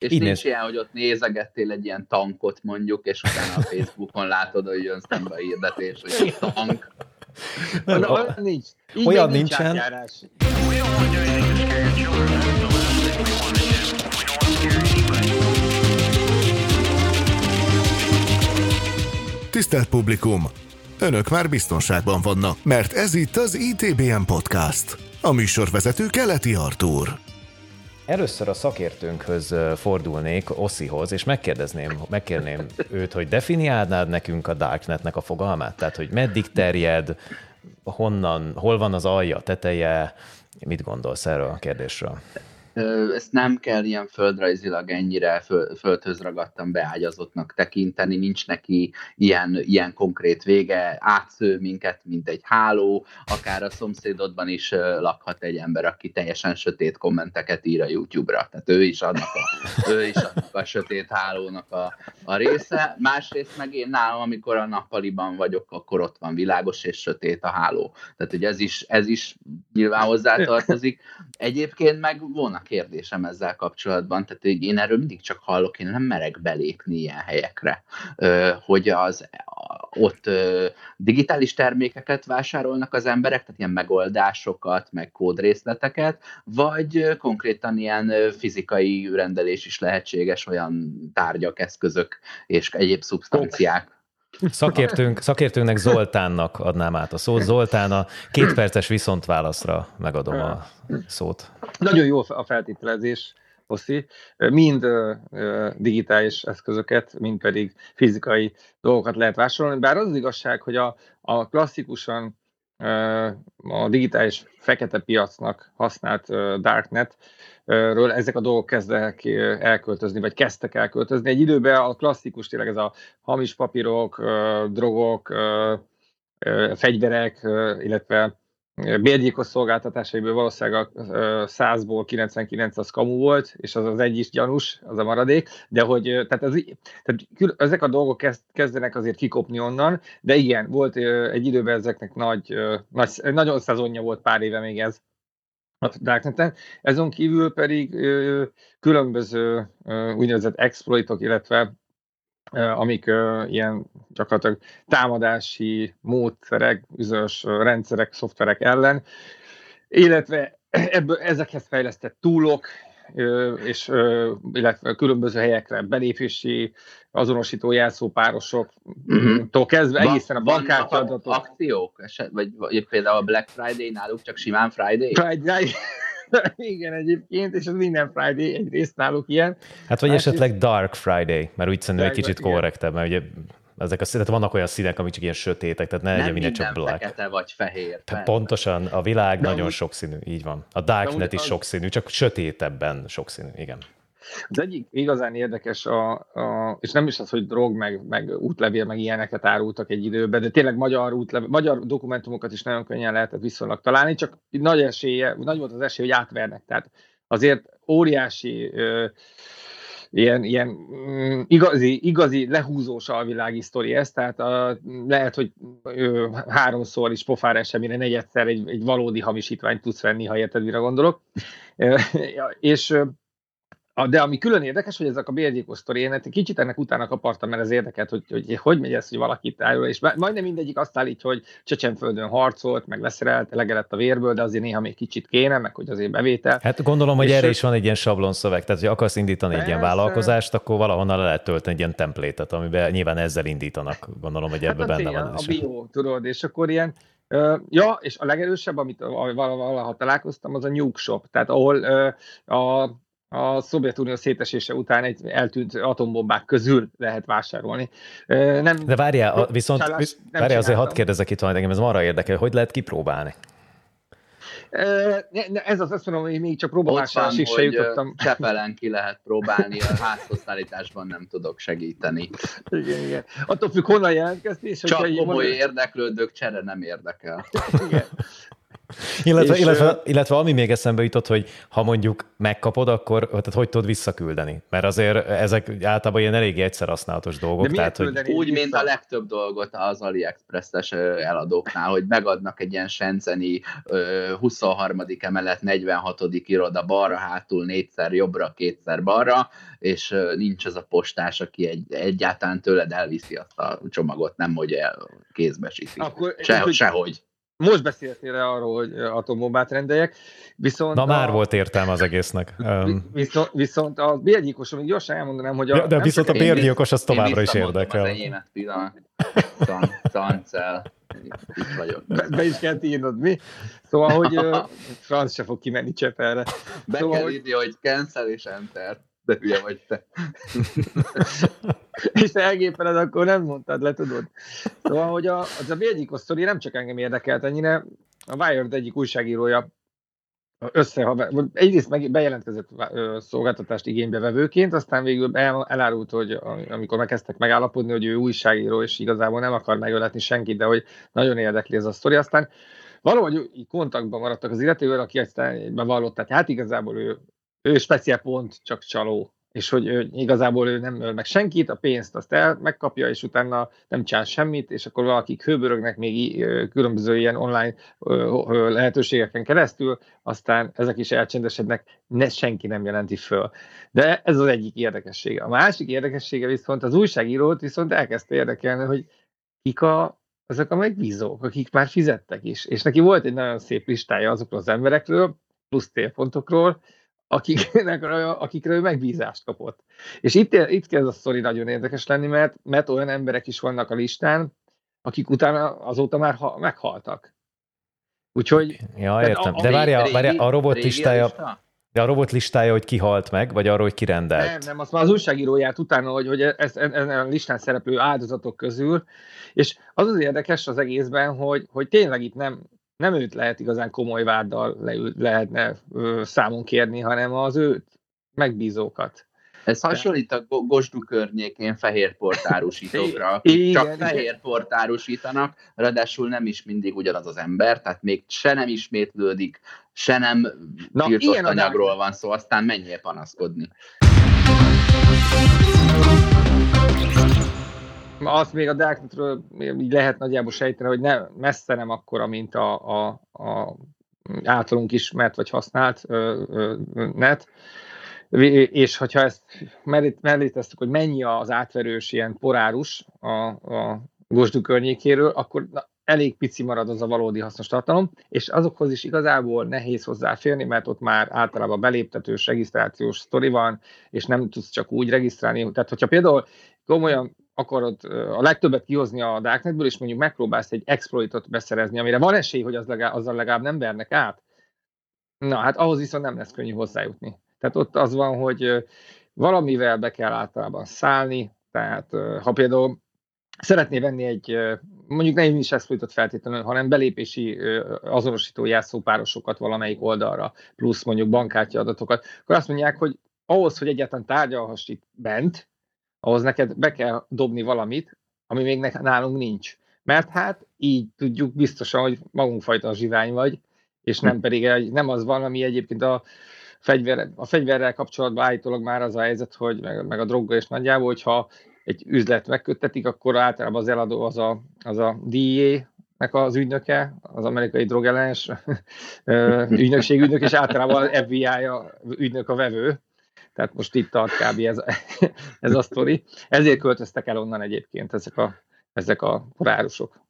És Innen. nincs ilyen, hogy ott nézegettél egy ilyen tankot mondjuk, és utána a Facebookon látod, hogy jön szembe a hirdetés, hogy tank. Nem, olyan nincs. Így olyan nincsen. Tisztelt publikum! Önök már biztonságban vannak, mert ez itt az ITBM Podcast. A műsorvezető Keleti Artúr. Először a szakértőnkhöz fordulnék, Osszihoz, és megkérdezném, megkérném őt, hogy definiálnád nekünk a Darknetnek a fogalmát? Tehát, hogy meddig terjed, honnan, hol van az alja, teteje, mit gondolsz erről a kérdésről? Ezt nem kell ilyen földrajzilag ennyire föl, földhöz ragadtan beágyazottnak tekinteni, nincs neki ilyen, ilyen konkrét vége, átsző minket, mint egy háló, akár a szomszédodban is lakhat egy ember, aki teljesen sötét kommenteket ír a YouTube-ra, tehát ő is annak a, ő is annak a sötét hálónak a, a része. Másrészt meg én nálam, amikor a nappaliban vagyok, akkor ott van világos és sötét a háló. Tehát, hogy ez is, ez is nyilván hozzátartozik. Egyébként meg volna kérdésem ezzel kapcsolatban, tehát én erről mindig csak hallok, én nem merek belépni ilyen helyekre, hogy az ott digitális termékeket vásárolnak az emberek, tehát ilyen megoldásokat, meg kódrészleteket, vagy konkrétan ilyen fizikai rendelés is lehetséges, olyan tárgyak, eszközök és egyéb szubstanciák. Szakértőnk, szakértőnknek Zoltánnak adnám át a szót. Zoltán a két perces viszontválaszra megadom a szót. Nagyon jó a feltételezés, Oszi. Mind digitális eszközöket, mind pedig fizikai dolgokat lehet vásárolni. Bár az, az igazság, hogy a, a klasszikusan a digitális fekete piacnak használt Darknet ről ezek a dolgok kezdek elköltözni, vagy kezdtek elköltözni. Egy időben a klasszikus tényleg ez a hamis papírok, drogok, fegyverek, illetve bérgyilkos szolgáltatásaiból valószínűleg a 100-ból 99 az kamu volt, és az az egy is gyanús, az a maradék, de hogy tehát, ez, tehát ezek a dolgok kezd, kezdenek azért kikopni onnan, de igen, volt egy időben ezeknek nagy, nagy nagyon szezonja volt pár éve még ez, a Darkneten. Ezon kívül pedig különböző úgynevezett exploitok, illetve amik ilyen gyakorlatilag támadási módszerek, üzös rendszerek, szoftverek ellen, illetve ebből, ezekhez fejlesztett túlok, és illetve különböző helyekre belépési azonosító jelszópárosoktól uh-huh. kezdve egészen a bankkártya adatok. akciók, eset, vagy, vagy például a Black Friday náluk csak simán Friday? Friday. Igen, egyébként, és az minden Friday egyrészt náluk ilyen. Hát vagy esetleg Dark Friday, mert úgy szerintem egy kicsit korrektebb, mert ugye ezek a színek, vannak olyan színek, amik csak ilyen sötétek, tehát ne legyen minden csak black. fekete vagy fehér. Tehát pontosan, a világ De nagyon úgy... sokszínű, így van. A Darknet is sokszínű, csak sötétebben sokszínű, igen. Az egyik igazán érdekes, a, a, és nem is az, hogy drog, meg, meg útlevél, meg ilyeneket árultak egy időben, de tényleg magyar, útlevél, magyar dokumentumokat is nagyon könnyen lehetett viszonylag találni, csak nagy esélye, nagy volt az esély, hogy átvernek. Tehát azért óriási ö, ilyen, ilyen mm, igazi, igazi lehúzós alvilági sztori ez, tehát a, lehet, hogy ö, háromszor is pofára eseményre negyedszer egy, egy valódi hamisítványt tudsz venni, ha érted, mire gondolok. és de ami külön érdekes, hogy ezek a bérgyilkos sztori, én kicsit ennek utána kapartam, mert ez érdekelt, hogy, hogy hogy megy ez, hogy valaki tájról, és majdnem mindegyik azt állítja, hogy Csecsenföldön harcolt, meg leszerelt, legelett a vérből, de azért néha még kicsit kéne, meg hogy azért bevétel. Hát gondolom, hogy és erre is van egy ilyen sablon szöveg, tehát hogy akarsz indítani persze. egy ilyen vállalkozást, akkor valahonnan le lehet tölteni egy ilyen templétet, amiben nyilván ezzel indítanak, gondolom, hogy ebben hát benne van. A bio, tudod, és akkor ilyen, ja, és a legerősebb, amit valaha találkoztam, az a Nuke Shop, tehát ahol a a Szovjetunió szétesése után egy eltűnt atombombák közül lehet vásárolni. Nem, De várjál, viszont csalás, várjál, azért hadd kérdezek itt, hogy engem ez arra érdekel, hogy lehet kipróbálni? Ez az azt mondom, hogy még csak próbálásásig se jutottam. Csepelen ki lehet próbálni, a házhozszállításban nem tudok segíteni. Igen, igen. Attól függ, honnan jelentkeztél. Csak komoly mondod... érdeklődők csere nem érdekel. Igen. Illetve, és, illetve, illetve ami még eszembe jutott, hogy ha mondjuk megkapod, akkor tehát hogy tudod visszaküldeni? Mert azért ezek általában ilyen eléggé egyszer használatos dolgok. De tehát, hogy... Úgy, mint a legtöbb dolgot az AliExpress-es eladóknál, hogy megadnak egy ilyen Senzeni 23. emelet 46. iroda balra, hátul négyszer jobbra, kétszer balra, és nincs az a postás, aki egy, egyáltalán tőled elviszi azt a csomagot, nem hogy el, kézbesíti. Akkor, Se, hogy, sehogy. Most beszéltél arról, hogy atombombát rendeljek, viszont... Na a, már volt értelme az egésznek. Viszont, viszont a bérgyilkos, még gyorsan elmondanám, hogy... A, de de viszont a bérgyilkos az továbbra is érdekel. Az enyémet pillanat. Tancel. Itt vagyok. Be, be is kell írnod, mi? Szóval, hogy uh, Franz se fog kimenni Csepelre. Be szóval, kell írni, hogy cancel és enter. De hülye vagy te. és te elgépeled, akkor nem mondtad le, tudod. Szóval, hogy a, az a Bégyikos sztori nem csak engem érdekelt ennyire, a Wired egyik újságírója össze, egyrészt meg bejelentkezett szolgáltatást igénybe vevőként, aztán végül el, elárult, hogy amikor megkezdtek megállapodni, hogy ő újságíró, és igazából nem akar megöletni senkit, de hogy nagyon érdekli ez a sztori. Aztán valahogy kontaktban maradtak az illetővel, aki aztán bevallott, tehát hát igazából ő, ő speciál pont csak csaló és hogy ő, igazából ő nem öl meg senkit, a pénzt azt el megkapja, és utána nem csinál semmit, és akkor valakik hőbörögnek még különböző ilyen online lehetőségeken keresztül, aztán ezek is elcsendesednek, ne, senki nem jelenti föl. De ez az egyik érdekessége. A másik érdekessége viszont az újságírót viszont elkezdte érdekelni, hogy kik a, azok a megbízók, akik már fizettek is. És neki volt egy nagyon szép listája azokról az emberekről, plusz télpontokról, akiknek, akikre ő megbízást kapott. És itt, itt kezd a sztori nagyon érdekes lenni, mert, mert olyan emberek is vannak a listán, akik utána azóta már ha, meghaltak. Úgyhogy... Ja, értem. A, De várja, várja, a robot listája... De a robot listája, hogy ki halt meg, vagy arról, hogy kirendelt? Nem, nem, azt már az újságíróját utána, hogy, hogy ez, ez, ez a listán szereplő áldozatok közül, és az az érdekes az egészben, hogy, hogy tényleg itt nem, nem őt lehet igazán komoly váddal le, lehetne ö, számon kérni, hanem az őt megbízókat. Ez hasonlít a Gosdu környékén fehér portárusítókra, akik Igen, csak fehér portárusítanak, ráadásul nem is mindig ugyanaz az ember, tehát még se nem ismétlődik, se nem Na, tiltott anyagról van szó, aztán menjél panaszkodni. Azt még a Darknetről így lehet nagyjából sejteni, hogy ne, messze nem akkora, mint a, a, a általunk ismert vagy használt ö, ö, net. És hogyha ezt mellé tesztük, hogy mennyi az átverős ilyen porárus a, a Gosdu környékéről, akkor na, elég pici marad az a valódi hasznos tartalom, és azokhoz is igazából nehéz hozzáférni, mert ott már általában beléptetős, regisztrációs sztori van, és nem tudsz csak úgy regisztrálni. Tehát, hogyha például komolyan akarod a legtöbbet kihozni a Darknetből, és mondjuk megpróbálsz egy exploitot beszerezni, amire van esély, hogy az legalább, azzal legalább nem vernek át, na hát ahhoz viszont nem lesz könnyű hozzájutni. Tehát ott az van, hogy valamivel be kell általában szállni, tehát ha például szeretné venni egy, mondjuk nem is exploitot feltétlenül, hanem belépési azonosító jelszópárosokat valamelyik oldalra, plusz mondjuk bankkártya adatokat, akkor azt mondják, hogy ahhoz, hogy egyáltalán tárgyalhass itt bent, ahhoz neked be kell dobni valamit, ami még nálunk nincs. Mert hát így tudjuk biztosan, hogy magunkfajta a zsivány vagy, és nem hm. pedig nem az van, ami egyébként a, fegyver, a fegyverrel kapcsolatban állítólag már az a helyzet, hogy meg, meg a droggal is nagyjából, hogyha egy üzlet megköttetik, akkor általában az eladó az a, az a DEA, nek az ügynöke, az amerikai drogellenes ügynökség ügynök, és általában az FBI-a ügynök a vevő, tehát most itt tart kb. ez, ez a sztori. Ezért költöztek el onnan egyébként ezek a, ezek a porárusok.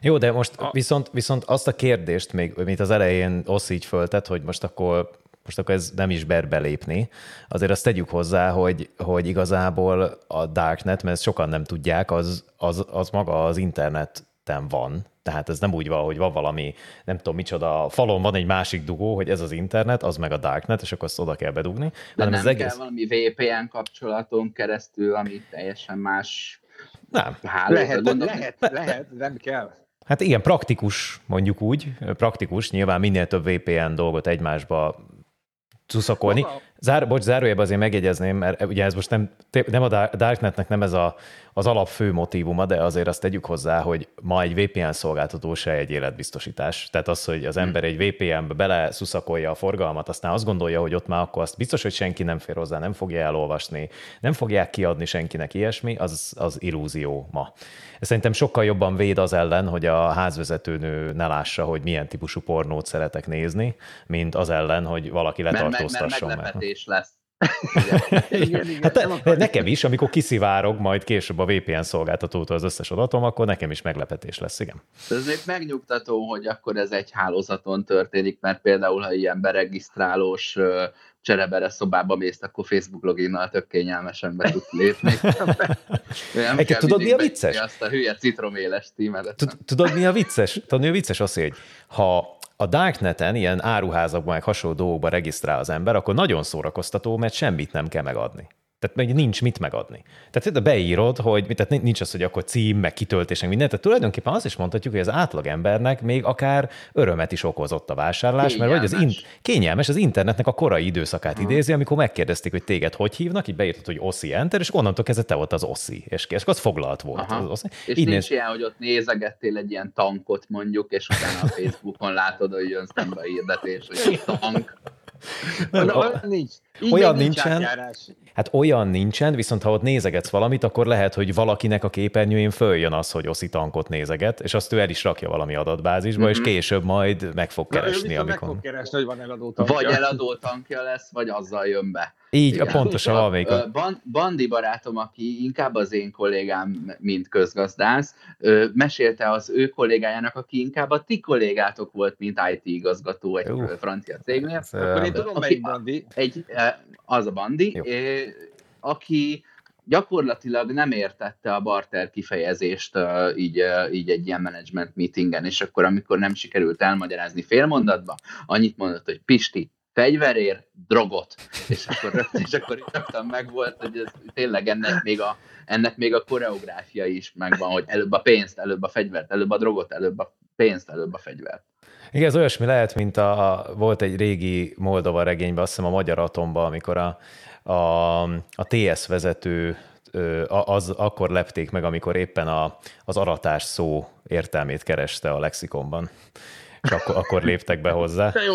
Jó, de most a... viszont, viszont azt a kérdést még, mint az elején Ossz így föltett, hogy most akkor most akkor ez nem is ber belépni. Azért azt tegyük hozzá, hogy, hogy igazából a Darknet, mert ezt sokan nem tudják, az, az, az maga az interneten van. Tehát ez nem úgy van, hogy van valami, nem tudom micsoda, falon van egy másik dugó, hogy ez az internet, az meg a darknet, és akkor azt oda kell bedugni. De hanem nem az egész... kell valami VPN kapcsolaton keresztül, ami teljesen más nem. Lehet, lehet, lehet, nem kell. Hát igen, praktikus, mondjuk úgy, praktikus, nyilván minél több VPN dolgot egymásba cuszakolni. Zár, bocs, zárójában azért megjegyezném, mert ugye ez most nem, nem a Darknetnek nem ez a, az alap fő motivuma, de azért azt tegyük hozzá, hogy ma egy VPN szolgáltató se egy életbiztosítás. Tehát az, hogy az ember egy VPN-be bele szuszakolja a forgalmat, aztán azt gondolja, hogy ott már akkor azt biztos, hogy senki nem fér hozzá, nem fogja elolvasni, nem fogják kiadni senkinek ilyesmi, az, az illúzió ma. Szerintem sokkal jobban véd az ellen, hogy a házvezetőnő ne lássa, hogy milyen típusú pornót szeretek nézni, mint az ellen, hogy valaki letartóztasson. Mert, mert, mert lesz. igen, igen, hát nekem is, amikor kiszivárog majd később a VPN szolgáltatótól az összes adatom, akkor nekem is meglepetés lesz, igen. Ez még megnyugtató, hogy akkor ez egy hálózaton történik, mert például, ha ilyen beregisztrálós cserebere szobába mész, akkor Facebook loginnal tök kényelmesen be tudsz lépni. Nem tudod, mi a vicces? Azt a hülye citroméles tímedet. Tudod, mi a vicces? Tudod, mi a vicces az, hogy ha a Darkneten, ilyen áruházakban, meg hasonló dolgokban regisztrál az ember, akkor nagyon szórakoztató, mert semmit nem kell megadni. Tehát meg nincs mit megadni. Tehát beírod, hogy tehát nincs az, hogy akkor cím, meg kitöltés, meg minden. Tehát tulajdonképpen azt is mondhatjuk, hogy az átlag embernek még akár örömet is okozott a vásárlás, kényelmes. mert vagy az in- kényelmes, az internetnek a korai időszakát hmm. idézi, amikor megkérdezték, hogy téged hogy hívnak, így beírtad, hogy Oszi Enter, és onnantól kezdve te volt az Oszi, és, és az foglalt volt. Az Oszi. És így nincs néz... ilyen, hogy ott nézegettél egy ilyen tankot mondjuk, és utána a Facebookon látod, hogy jön szembe a hirdetés, hogy tank. Nem, olyan nincs. Így olyan nincs nincsen. Átjárás. Hát olyan nincsen, viszont ha ott nézegetsz valamit, akkor lehet, hogy valakinek a képernyőjén följön az, hogy Oszi tankot nézeget, és azt ő el is rakja valami adatbázisba, mm-hmm. és mhm. később majd meg fog keresni, amikor... Meg fog keresni, hogy van eladó tankja. Vagy eladó tankja lesz, vagy azzal jön be. Így, Igen. pontosan van még. A... Bandi barátom, aki inkább az én kollégám, mint közgazdász, mesélte az ő kollégájának, aki inkább a ti kollégátok volt, mint IT igazgató egy uh, francia cégnél. Akkor én tudom, melyik Bandi. Egy, az a Bandi, aki gyakorlatilag nem értette a barter kifejezést uh, így, uh, így egy ilyen management meetingen, és akkor amikor nem sikerült elmagyarázni félmondatba, annyit mondott, hogy Pisti, fegyverér, drogot. És akkor rögtön, és akkor rögtön meg volt, hogy ez tényleg ennek még, a, ennek még a koreográfia is megvan, hogy előbb a pénzt, előbb a fegyvert, előbb a drogot, előbb a pénzt, előbb a fegyvert. Igen, ez olyasmi lehet, mint a, a volt egy régi Moldova regényben, azt hiszem a Magyar Atomban, amikor a, a, a TS vezető az akkor lepték meg, amikor éppen a, az aratás szó értelmét kereste a lexikonban. És akkor, akkor léptek be hozzá. De jó.